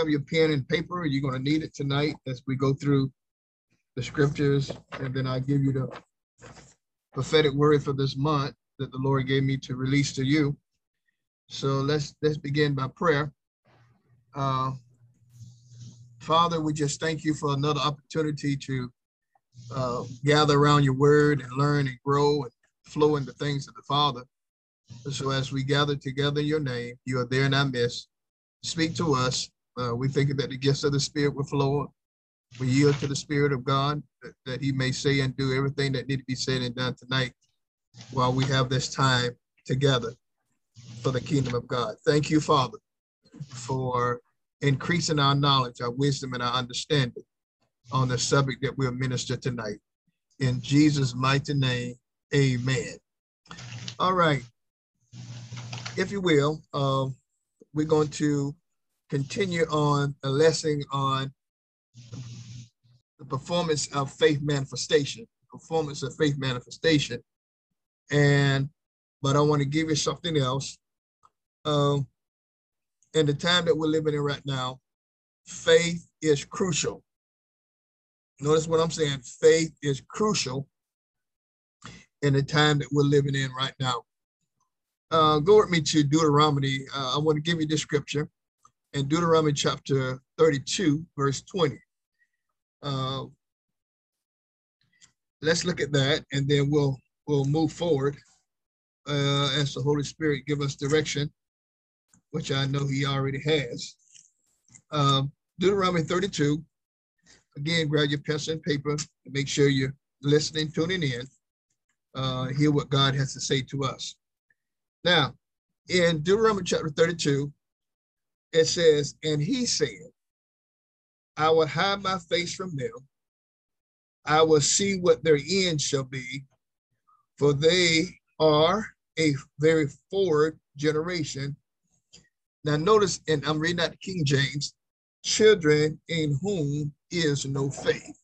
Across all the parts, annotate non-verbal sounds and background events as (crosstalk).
have your pen and paper, you're going to need it tonight as we go through the scriptures, and then I give you the prophetic word for this month that the Lord gave me to release to you. So let's let's begin by prayer. Uh, Father, we just thank you for another opportunity to uh, gather around your word and learn and grow and flow in the things of the Father. So as we gather together in your name, you are there in our midst. Speak to us. Uh, we think that the gifts of the Spirit will flow. We yield to the Spirit of God that, that He may say and do everything that need to be said and done tonight while we have this time together for the kingdom of God. Thank you, Father, for increasing our knowledge, our wisdom, and our understanding on the subject that we'll minister tonight. In Jesus' mighty name, amen. All right. If you will, um, we're going to continue on a lesson on the performance of faith manifestation, performance of faith manifestation. And, but I want to give you something else. Um, in the time that we're living in right now, faith is crucial. Notice what I'm saying. Faith is crucial in the time that we're living in right now. Uh, go with me to Deuteronomy. Uh, I want to give you this scripture in Deuteronomy chapter 32, verse 20. Uh, let's look at that and then we'll we'll move forward uh, as the Holy Spirit give us direction which I know he already has. Um, Deuteronomy 32. Again, grab your pencil and paper and make sure you're listening, tuning in, uh, hear what God has to say to us. Now, in Deuteronomy chapter 32, it says, And he said, I will hide my face from them. I will see what their end shall be, for they are a very forward generation now notice, and I'm reading out the King James, children in whom is no faith.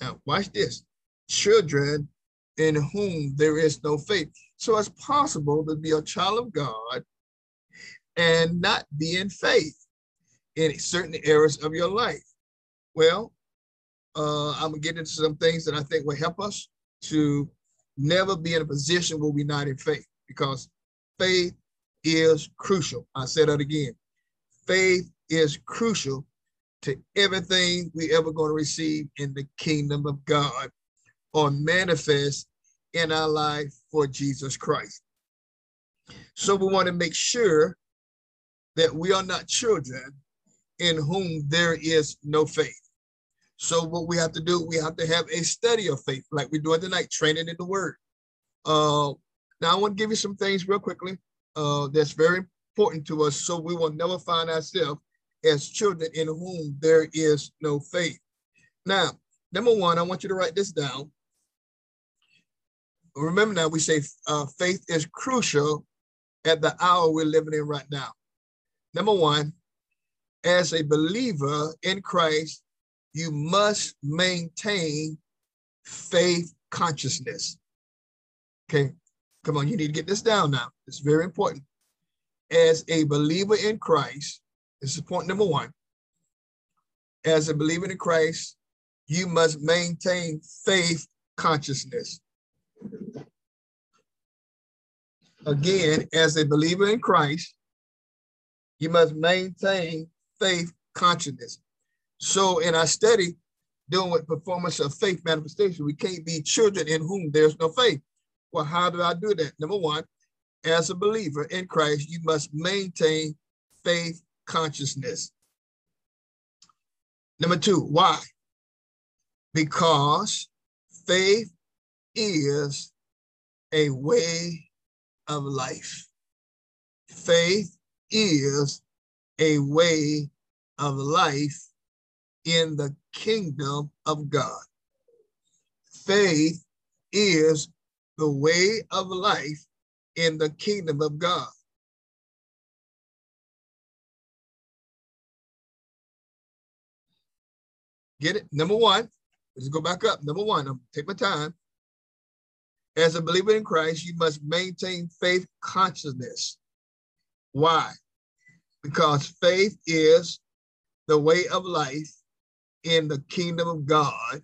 Now watch this, children in whom there is no faith. So it's possible to be a child of God and not be in faith in certain areas of your life. Well, uh, I'm gonna get into some things that I think will help us to never be in a position where we're not in faith because faith is crucial. I said that again. Faith is crucial to everything we ever going to receive in the kingdom of God or manifest in our life for Jesus Christ. So we want to make sure that we are not children in whom there is no faith. So what we have to do, we have to have a study of faith, like we're doing tonight, training in the word. Uh, now I want to give you some things real quickly uh, that's very important to us so we will never find ourselves as children in whom there is no faith. Now, number one, I want you to write this down. Remember now, we say uh, faith is crucial at the hour we're living in right now. Number one, as a believer in Christ, you must maintain faith consciousness. Okay, Come on, you need to get this down now. It's very important. As a believer in Christ, this is point number one. As a believer in Christ, you must maintain faith consciousness. Again, as a believer in Christ, you must maintain faith consciousness. So in our study, dealing with performance of faith manifestation, we can't be children in whom there's no faith. Well, how do I do that? Number one, as a believer in Christ, you must maintain faith consciousness. Number two, why? Because faith is a way of life. Faith is a way of life in the kingdom of God. Faith is the way of life in the kingdom of God. Get it? Number one, let's go back up. Number one, I'm take my time. As a believer in Christ, you must maintain faith consciousness. Why? Because faith is the way of life in the kingdom of God.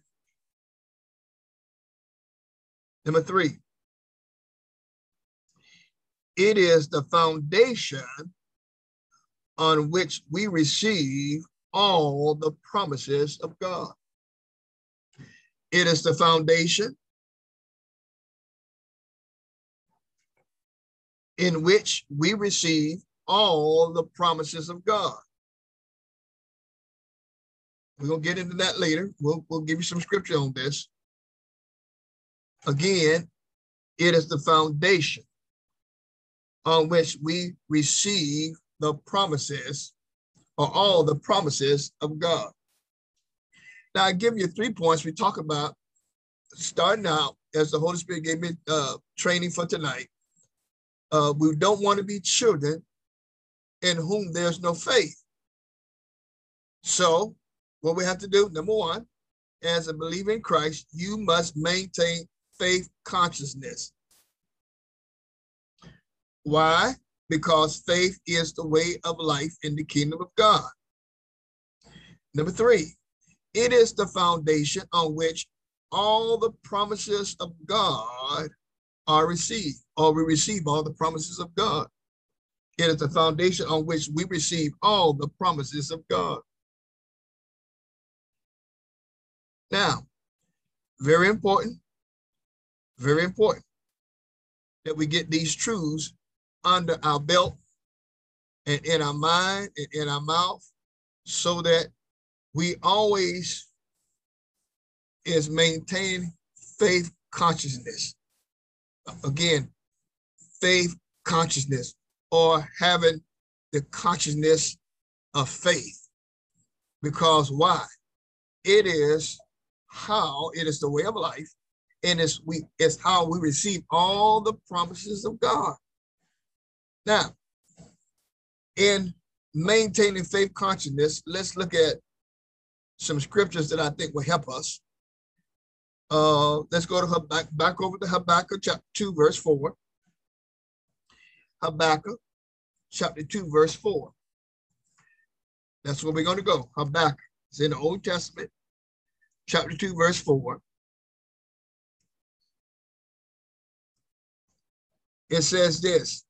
Number three, it is the foundation on which we receive all the promises of God. It is the foundation in which we receive all the promises of God. We're going to get into that later. We'll, we'll give you some scripture on this. Again, it is the foundation on which we receive the promises or all the promises of God. Now, I give you three points we talk about starting out as the Holy Spirit gave me uh, training for tonight. Uh, we don't want to be children in whom there's no faith. So, what we have to do, number one, as a believer in Christ, you must maintain faith consciousness. Why? Because faith is the way of life in the kingdom of God. Number three, it is the foundation on which all the promises of God are received, or we receive all the promises of God. It is the foundation on which we receive all the promises of God. Now, very important, very important that we get these truths under our belt and in our mind and in our mouth so that we always is maintaining faith consciousness. Again, faith consciousness or having the consciousness of faith. Because why? It is how, it is the way of life, and it's we it's how we receive all the promises of God. Now, in maintaining faith consciousness, let's look at some scriptures that I think will help us. Uh, let's go to Habakkuk, back over to Habakkuk chapter 2, verse 4. Habakkuk chapter 2, verse 4. That's where we're going to go. Habakkuk. It's in the Old Testament, chapter 2, verse 4. It says this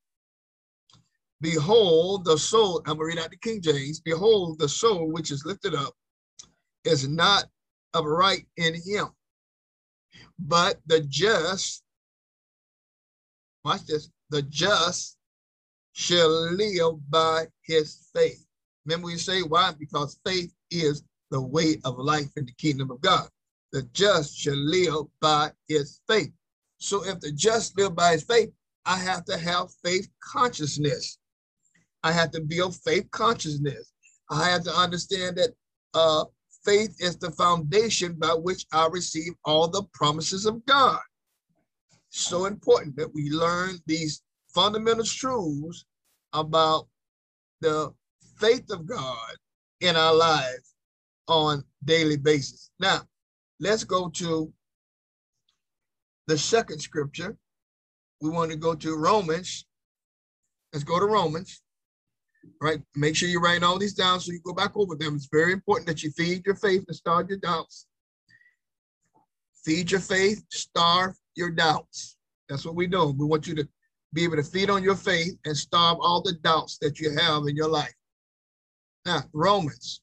Behold, the soul, I'm going to read out the King James. Behold, the soul which is lifted up is not upright in him, but the just, watch this, the just shall live by his faith. Remember we say why? Because faith is the way of life in the kingdom of God. The just shall live by his faith. So if the just live by his faith, I have to have faith consciousness. I have to build faith consciousness. I have to understand that uh, faith is the foundation by which I receive all the promises of God. So important that we learn these fundamental truths about the faith of God in our lives on daily basis. Now, let's go to the second scripture. We want to go to Romans. Let's go to Romans right? Make sure you're writing all these down so you go back over them. It's very important that you feed your faith and starve your doubts. Feed your faith, starve your doubts. That's what we do. We want you to be able to feed on your faith and starve all the doubts that you have in your life. Now, Romans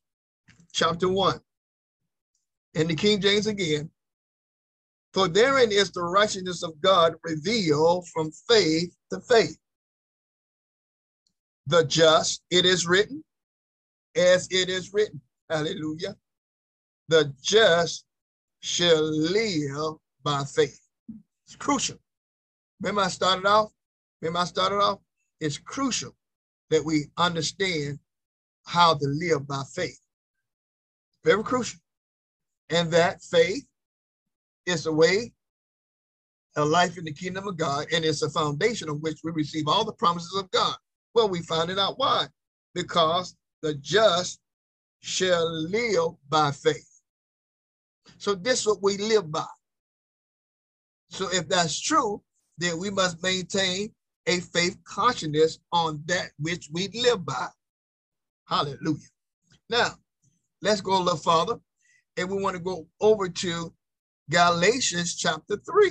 chapter 1. In the King James again. For therein is the righteousness of God revealed from faith to faith the just, it is written, as it is written. Hallelujah. The just shall live by faith. It's crucial. Remember I started off? Remember I started off? It's crucial that we understand how to live by faith. Very crucial. And that faith is the way a life in the kingdom of God, and it's a foundation on which we receive all the promises of God. Well, we find it out why. Because the just shall live by faith. So this is what we live by. So if that's true, then we must maintain a faith consciousness on that which we live by. Hallelujah. Now, let's go a little farther. And we want to go over to Galatians chapter 3.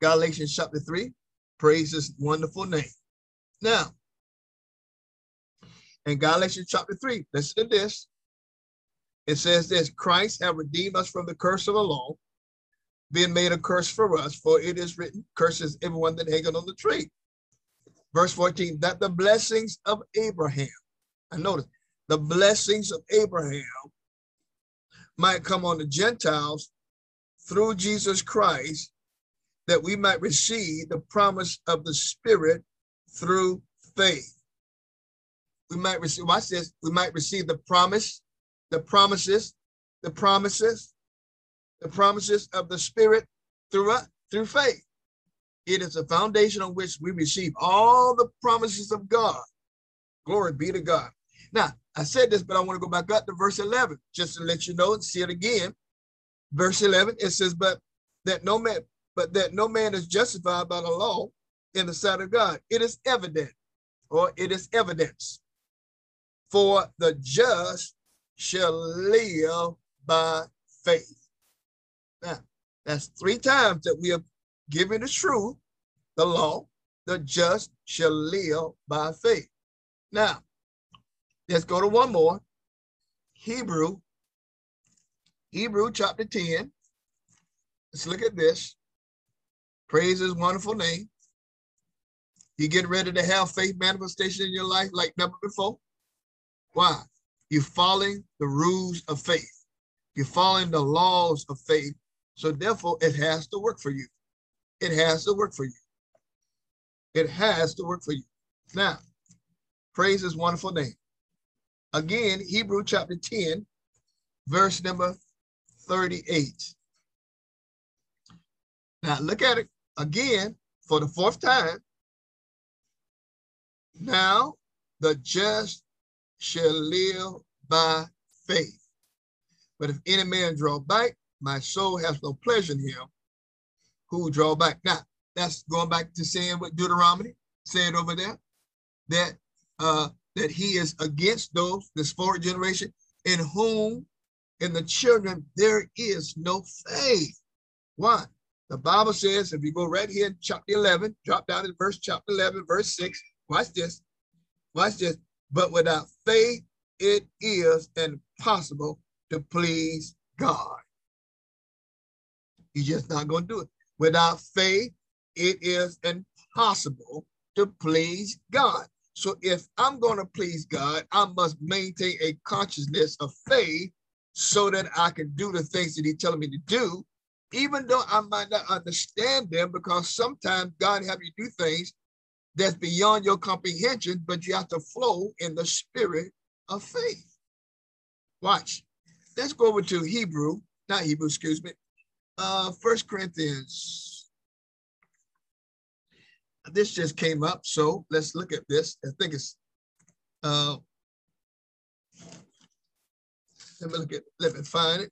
Galatians chapter 3. Praise his wonderful name. Now, in Galatians chapter 3, listen to this. It says this Christ have redeemed us from the curse of the law, being made a curse for us, for it is written, curses everyone that hangeth on the tree. Verse 14, that the blessings of Abraham, I notice, the blessings of Abraham might come on the Gentiles through Jesus Christ, that we might receive the promise of the Spirit through faith. We might receive, watch this, we might receive the promise, the promises, the promises, the promises of the Spirit through, through faith. It is a foundation on which we receive all the promises of God. Glory be to God. Now, I said this, but I want to go back up to verse 11 just to let you know and see it again. Verse 11, it says, but that no man, but that no man is justified by the law in the sight of God. It is evident, or it is evidence. For the just shall live by faith. Now, that's three times that we have given the truth, the law, the just shall live by faith. Now, let's go to one more. Hebrew, Hebrew chapter 10. Let's look at this. Praise his wonderful name. You get ready to have faith manifestation in your life like never before. Why? You're following the rules of faith. You're following the laws of faith. So therefore, it has to work for you. It has to work for you. It has to work for you. Now, praise his wonderful name. Again, Hebrew chapter 10, verse number 38. Now, look at it again for the fourth time. Now, the just shall live by faith. But if any man draw back, my soul has no pleasure in him who draw back. Now, that's going back to saying what Deuteronomy said over there, that uh, that he is against those, this fourth generation, in whom in the children there is no faith. Why? The Bible says, if you go right here in chapter 11, drop down to verse chapter 11, verse 6, watch this, watch this. But without faith, it is impossible to please God. You're just not going to do it. Without faith, it is impossible to please God. So if I'm going to please God, I must maintain a consciousness of faith so that I can do the things that he's telling me to do, even though I might not understand them, because sometimes God have you do things that's beyond your comprehension, but you have to flow in the spirit of faith. Watch. Let's go over to Hebrew, not Hebrew, excuse me. Uh, First Corinthians. This just came up, so let's look at this. I think it's uh, let me look at let me find it.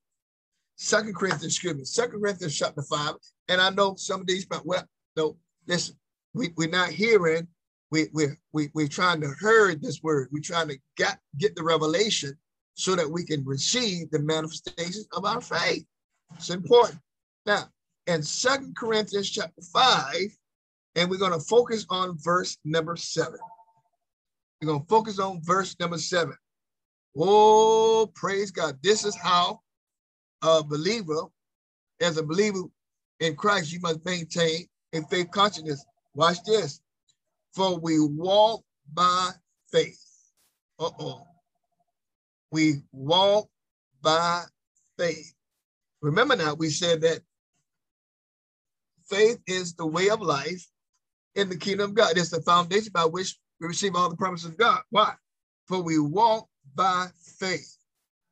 Second Corinthians, excuse me, Second Corinthians chapter five. And I know some of these, but well, no, listen, we, we're not hearing, we, we, we, we're trying to hear this word. We're trying to get, get the revelation so that we can receive the manifestations of our faith. It's important. Now, in Second Corinthians chapter 5, and we're going to focus on verse number 7. We're going to focus on verse number 7. Oh, praise God. This is how a believer, as a believer in Christ, you must maintain a faith consciousness. Watch this. For we walk by faith. Uh-oh. We walk by faith. Remember now, we said that faith is the way of life in the kingdom of God. It's the foundation by which we receive all the promises of God. Why? For we walk by faith.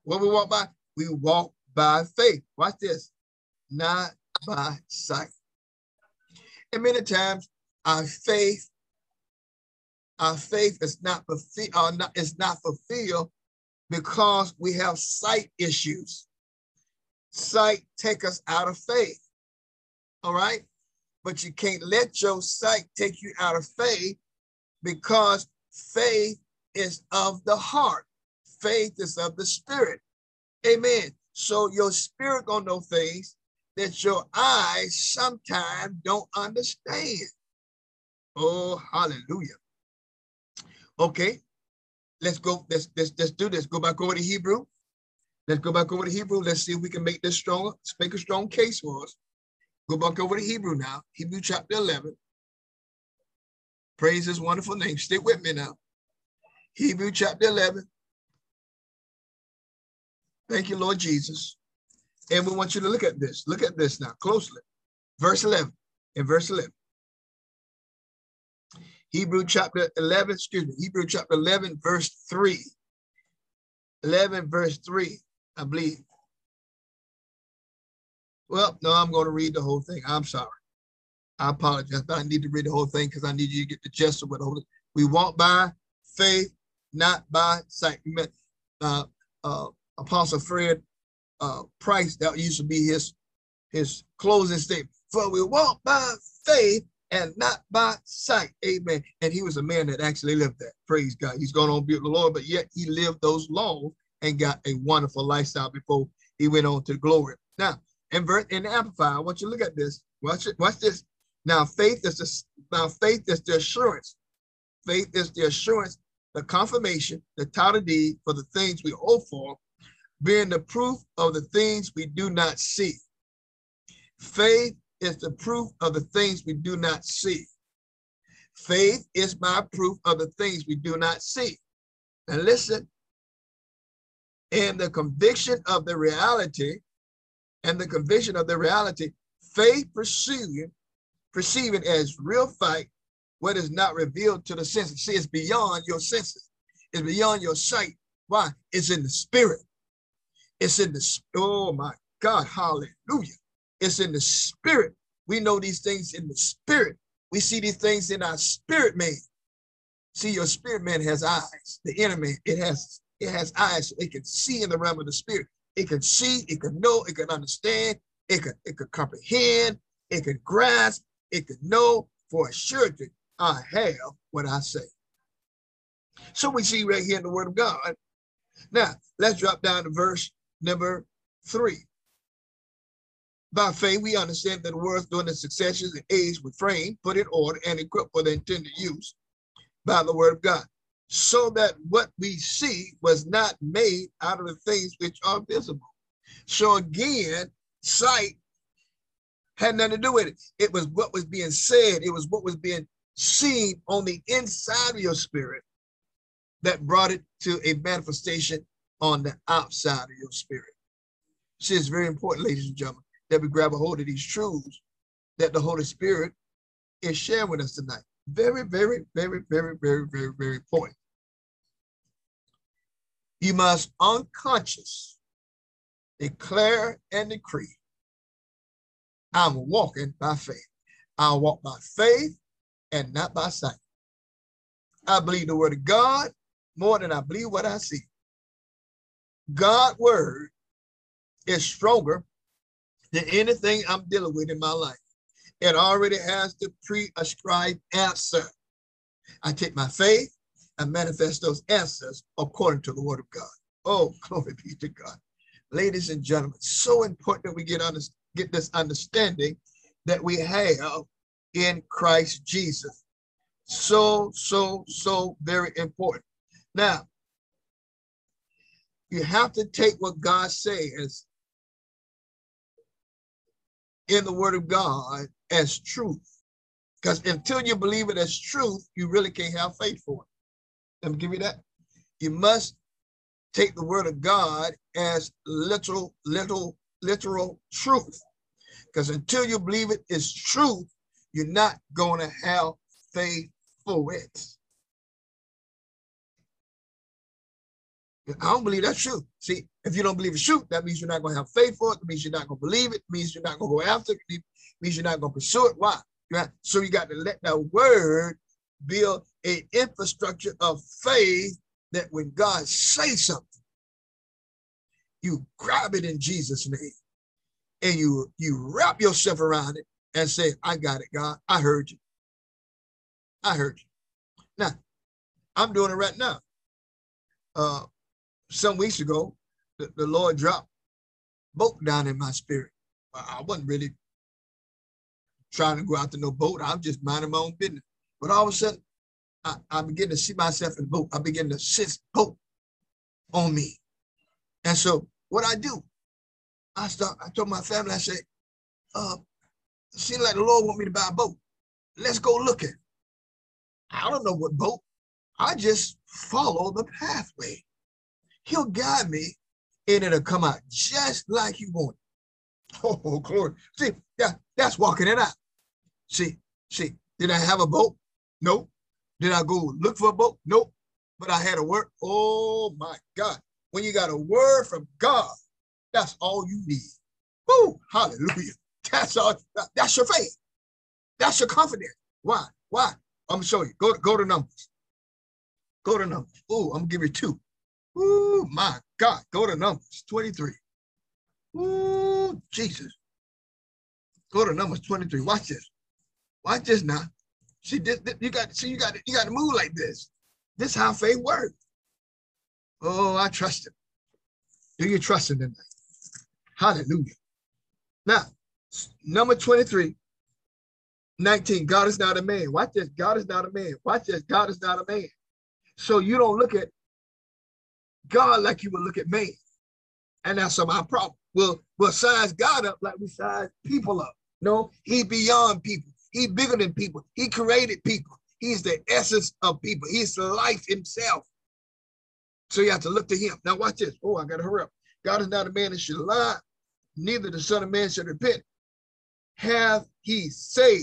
What we walk by? We walk by faith. Watch this. Not by sight. And many times our faith, our faith is not, uh, not, is not fulfilled because we have sight issues. Sight take us out of faith. All right. But you can't let your sight take you out of faith because faith is of the heart. faith is of the spirit. Amen. So your spirit gonna know things that your eyes sometimes don't understand. Oh, hallelujah. Okay, let's go. Let's let's let's do this. Go back over to Hebrew. Let's go back over to Hebrew. Let's see if we can make this strong, make a strong case for us. Go back over to Hebrew now. Hebrew chapter 11. Praise his wonderful name. Stay with me now. Hebrew chapter 11. Thank you, Lord Jesus. And we want you to look at this. Look at this now closely. Verse 11. In verse 11. Hebrew chapter 11, excuse me, Hebrew chapter 11, verse 3. 11, verse 3, I believe. Well, no, I'm going to read the whole thing. I'm sorry. I apologize, but I need to read the whole thing because I need you to get the gist of what the We walk by faith, not by sight. Uh, uh, Apostle Fred uh, Price, that used to be his his closing statement. For we walk by faith and not by sight. Amen. And he was a man that actually lived that. Praise God. He's gone on to be with the Lord, but yet he lived those laws and got a wonderful lifestyle before he went on to glory. Now, in verse in the Amplified, I want you to look at this. Watch it. Watch this. Now, faith is the now faith is the assurance. Faith is the assurance, the confirmation, the title deed for the things we hope for, being the proof of the things we do not see. Faith is the proof of the things we do not see. Faith is my proof of the things we do not see. And listen, and the conviction of the reality, and the conviction of the reality, faith perceiving, perceiving as real fact what is not revealed to the senses. See, it's beyond your senses. It's beyond your sight. Why? It's in the spirit. It's in the, oh my God, hallelujah. It's in the spirit. We know these things in the spirit. We see these things in our spirit man. See, your spirit man has eyes. The inner man, it has it has eyes. It can see in the realm of the spirit. It can see, it can know, it can understand, it can, it can comprehend, it can grasp, it can know for a surety I have what I say. So we see right here in the word of God. Now, let's drop down to verse number three. By faith, we understand that world during the successions and age was framed, put in order, and equipped for the intended use by the word of God, so that what we see was not made out of the things which are visible. So again, sight had nothing to do with it. It was what was being said, it was what was being seen on the inside of your spirit that brought it to a manifestation on the outside of your spirit. See, it's very important, ladies and gentlemen that we grab a hold of these truths that the Holy Spirit is sharing with us tonight. Very, very, very, very, very, very, very important. You must unconscious declare and decree, I'm walking by faith. I walk by faith and not by sight. I believe the word of God more than I believe what I see. God's word is stronger than anything I'm dealing with in my life. It already has the pre-ascribed answer. I take my faith and manifest those answers according to the word of God. Oh, (laughs) glory be to God. Ladies and gentlemen, so important that we get, under, get this understanding that we have in Christ Jesus. So, so, so very important. Now, you have to take what God says in the word of God as truth. Because until you believe it as truth, you really can't have faith for it. Let me give you that. You must take the word of God as literal, literal, literal truth. Because until you believe it is truth, you're not going to have faith for it. I don't believe that's true. See, if you don't believe it's true, that means you're not going to have faith for it. That means you're not going to believe it. it means you're not going to go after it. it means you're not going to pursue it. Why? Have, so you got to let that word build an infrastructure of faith that when God says something, you grab it in Jesus' name and you you wrap yourself around it and say, I got it, God. I heard you. I heard you. Now, I'm doing it right now. Uh, some weeks ago, the, the Lord dropped boat down in my spirit. I wasn't really trying to go out to no boat. I'm just minding my own business. But all of a sudden, I, I begin to see myself in the boat. I begin to sense boat on me. And so what I do, I start, I told my family, I said, uh, seems like the Lord want me to buy a boat. Let's go looking. I don't know what boat. I just follow the pathway. He'll guide me and it'll come out just like you want. Oh, glory. See, yeah, that's walking it out. See, see, did I have a boat? Nope. Did I go look for a boat? Nope. But I had a word. Oh my God. When you got a word from God, that's all you need. Woo, hallelujah. That's all. That's your faith. That's your confidence. Why? Why? I'm gonna show you. Go, go to numbers. Go to numbers. Oh, I'm gonna give you two. Oh my God. Go to numbers 23. Oh, Jesus. Go to numbers 23. Watch this. Watch this now. See, this, this, you got see, you got you got to move like this. This is how faith works. Oh, I trust him. Do you trust him tonight? Hallelujah. Now, number 23, 19. God is not a man. Watch this. God is not a man. Watch this. God is not a man. So you don't look at God like you would look at man. And that's our problem. We'll, we'll size God up like we size people up. No, he's beyond people. He's bigger than people. He created people. He's the essence of people. He's the life himself. So you have to look to him. Now watch this. Oh, I got to hurry up. God is not a man that should lie, neither the son of man should repent. Hath he said,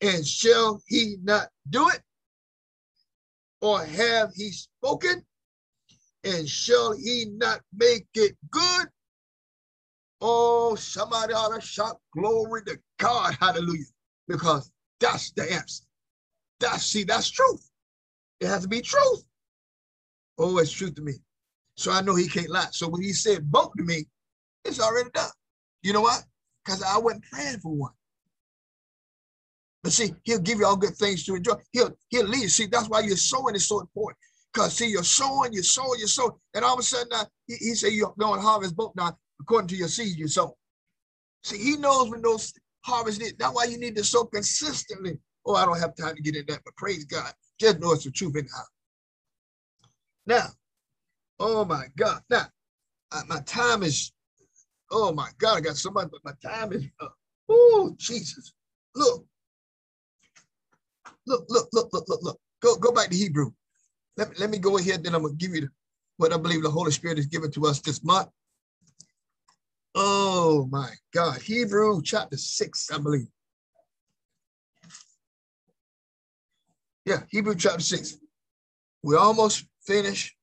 and shall he not do it? Or have he spoken, and shall he not make it good? Oh, somebody ought to shout glory to God. Hallelujah. Because that's the answer. That's see, that's truth. It has to be truth. Oh, it's truth to me. So I know he can't lie. So when he said boat to me, it's already done. You know what? Because I wasn't praying for one. But see, he'll give you all good things to enjoy. He'll he'll lead. See, that's why your sowing is so important. Because see, you're sowing, you're sowing, you're sowing, and all of a sudden he, he said you're going to harvest both now according to your seed you sow. See, he knows when those harvests is. That's why you need to sow consistently. Oh, I don't have time to get in that, but praise God. Just know it's the truth in the. Now, oh my God. Now, my time is, oh my God, I got so much, but my time is, uh, oh, Jesus. Look, look, look, look, look, look, look. Go, go back to Hebrew. Let, let me go ahead, then I'm to give you what I believe the Holy Spirit has given to us this month. Oh my God. Hebrew chapter 6, I believe. Yeah, Hebrew chapter 6. We're almost finished.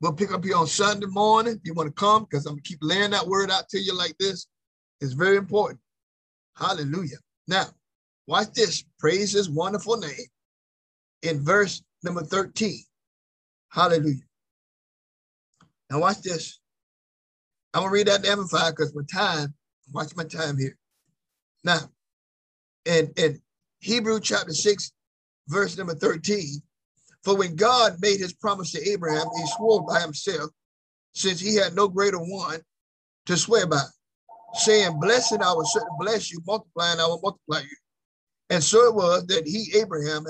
We'll pick up here on Sunday morning. You want to come because I'm to keep laying that word out to you like this. It's very important. Hallelujah. Now, watch this. Praise his wonderful name in verse number 13. Hallelujah. Now, watch this. I'm gonna read that to Amplify because my time, watch my time here. Now, in, in Hebrew chapter 6, verse number 13, for when God made his promise to Abraham, he swore by himself, since he had no greater one to swear by, saying, Blessing I will certainly bless you, multiplying I will multiply you. And so it was that he, Abraham,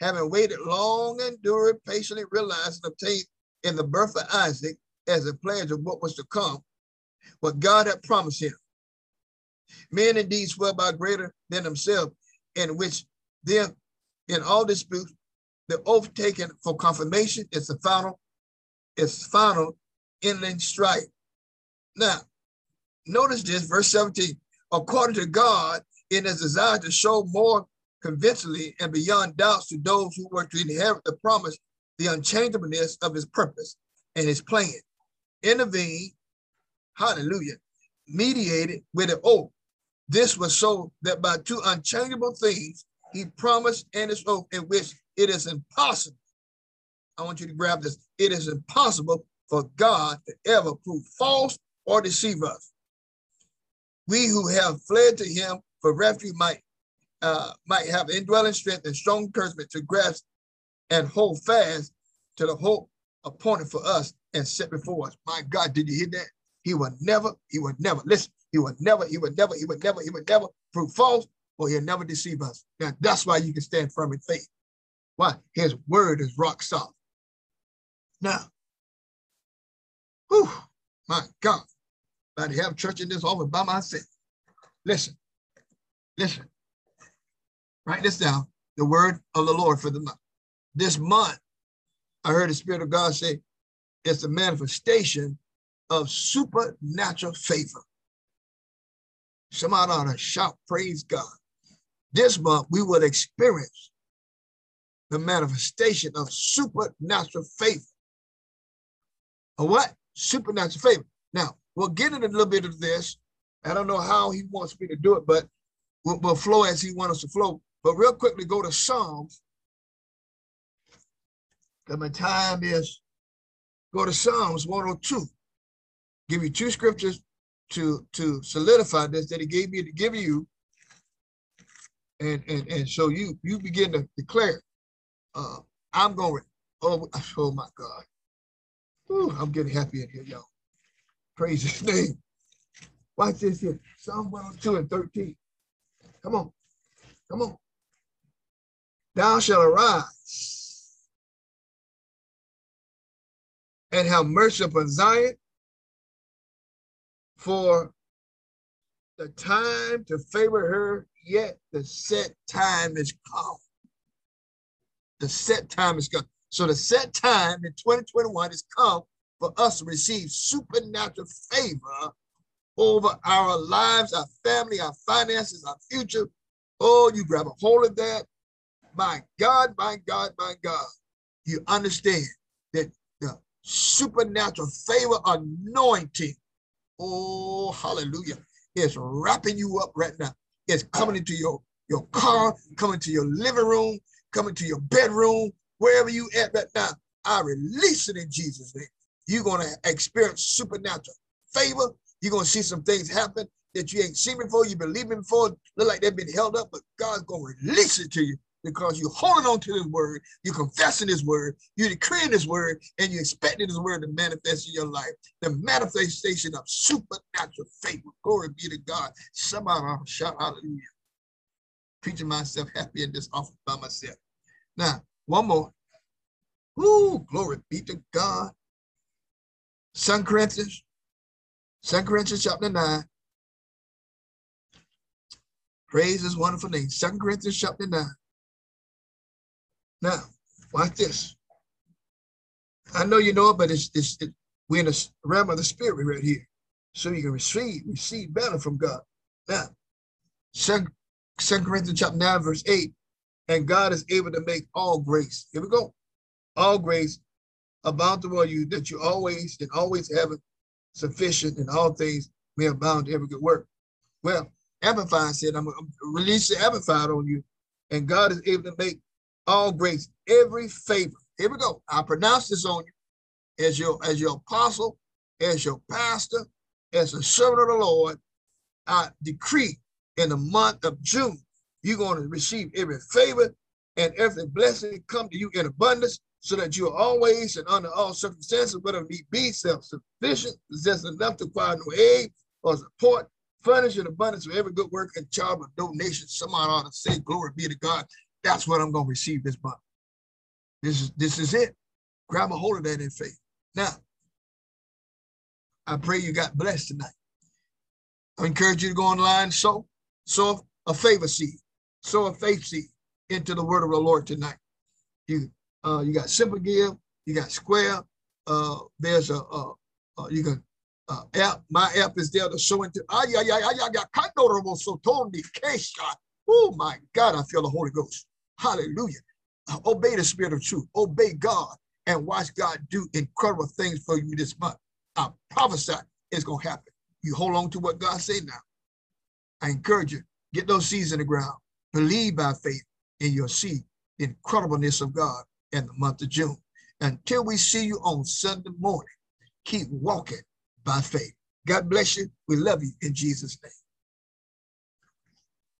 having waited long endured, patiently realized and obtained in the birth of Isaac as a pledge of what was to come, what God had promised him. Men indeed swear by greater than himself, in which then in all disputes, the oath taken for confirmation is the final, is final ending strife. Now, notice this, verse 17. According to God, in his desire to show more convincingly and beyond doubts to those who were to inherit the promise, the unchangeableness of his purpose and his plan. Intervene hallelujah, mediated with an oath. This was so that by two unchangeable things, he promised and his oath in which it is impossible. I want you to grab this. It is impossible for God to ever prove false or deceive us. We who have fled to him for refuge might uh, might have indwelling strength and strong encouragement to grasp and hold fast to the hope appointed for us and set before us. My God, did you hear that? He would never, he would never, listen, he would never, he would never, he would never, he would never prove false or he'll never deceive us. Now, that's why you can stand firm in faith. Why? His word is rock solid. Now, whew, my God, to have church in this office by myself. Listen, listen, write this down, the word of the Lord for the month. This month, I heard the Spirit of God say, it's a manifestation of supernatural favor. Somebody ought to shout, praise God. This month, we will experience the manifestation of supernatural favor. A what? Supernatural favor. Now, we'll get into a little bit of this. I don't know how he wants me to do it, but we'll, we'll flow as he wants us to flow. But real quickly, go to Psalms. My time is, go to Psalms 102. Give you two scriptures to, to solidify this that he gave me to give you. And, and, and so you you begin to declare, uh, I'm going, oh, (laughs) oh my God. Ooh, I'm getting happy in here, y'all. Praise his (laughs) name. Watch this here. Psalm 102 and 13. Come on. Come on. Thou shalt arise and have mercy upon Zion, for the time to favor her, yet the set time is come. The set time is come. So the set time in 2021 is come for us to receive supernatural favor over our lives, our family, our finances, our future. Oh, you grab a hold of that. My God, my God, my God. You understand that the supernatural favor anointing, oh, hallelujah, is wrapping you up right now. It's coming into your, your car, coming to your living room, coming to your bedroom, wherever you at right now. I release it in Jesus' name. You're going to experience supernatural favor. You're to see some things happen that you ain't seen before, you believe in before, look like they've been held up, but God's to release it to you because you're holding on to his word, you're confessing his word, you're decreeing his word, and you're expecting his word to manifest in your life. The manifestation of supernatural favor. Glory be to God. Somebody shout hallelujah. Preaching myself happy in this office by myself. Now, one more. Ooh, glory be to God. Second Corinthians, Second Corinthians chapter 9. Praise his wonderful name. Second Corinthians chapter 9. Now, watch this. I know you know it, but it's, it's it, we're in the realm of the spirit right here. So you can receive, receive better from God. Now, Second, Second Corinthians chapter 9, verse 8. And God is able to make all grace. Here we go. All grace about abound toward you, that you always and always have it sufficient in all things may abound to every good work. Well, Amplified said, I'm, I'm releasing Amplified on you, and God is able to make all grace, every favor. Here we go. I pronounce this on you as your as your apostle, as your pastor, as a servant of the Lord. I decree in the month of June, you're going to receive every favor and every blessing come to you in abundance so that you are always and under all circumstances, whatever need be, self-sufficient, possess enough to acquire no aid or support, furnish in abundance for every good work and child of donation. Someone ought to say, glory be to God. That's what I'm going to receive this month. This is, this is it. Grab a hold of that in faith. Now, I pray you got blessed tonight. I encourage you to go online, sow, sow a favor seed, sow a faith seed into the word of the Lord tonight. You uh, you got Simple Give, you got Square. Uh, there's a, uh, uh, you can uh, app. My app is there to show into. So Kesha. Oh my God, I feel the Holy Ghost. Hallelujah. Uh, obey the Spirit of truth. Obey God and watch God do incredible things for you this month. I prophesy it's gonna happen. You hold on to what God said now. I encourage you, get those seeds in the ground. Believe by faith in your seed, the incredibleness of God in the month of June. Until we see you on Sunday morning, keep walking by faith. God bless you. We love you in Jesus' name.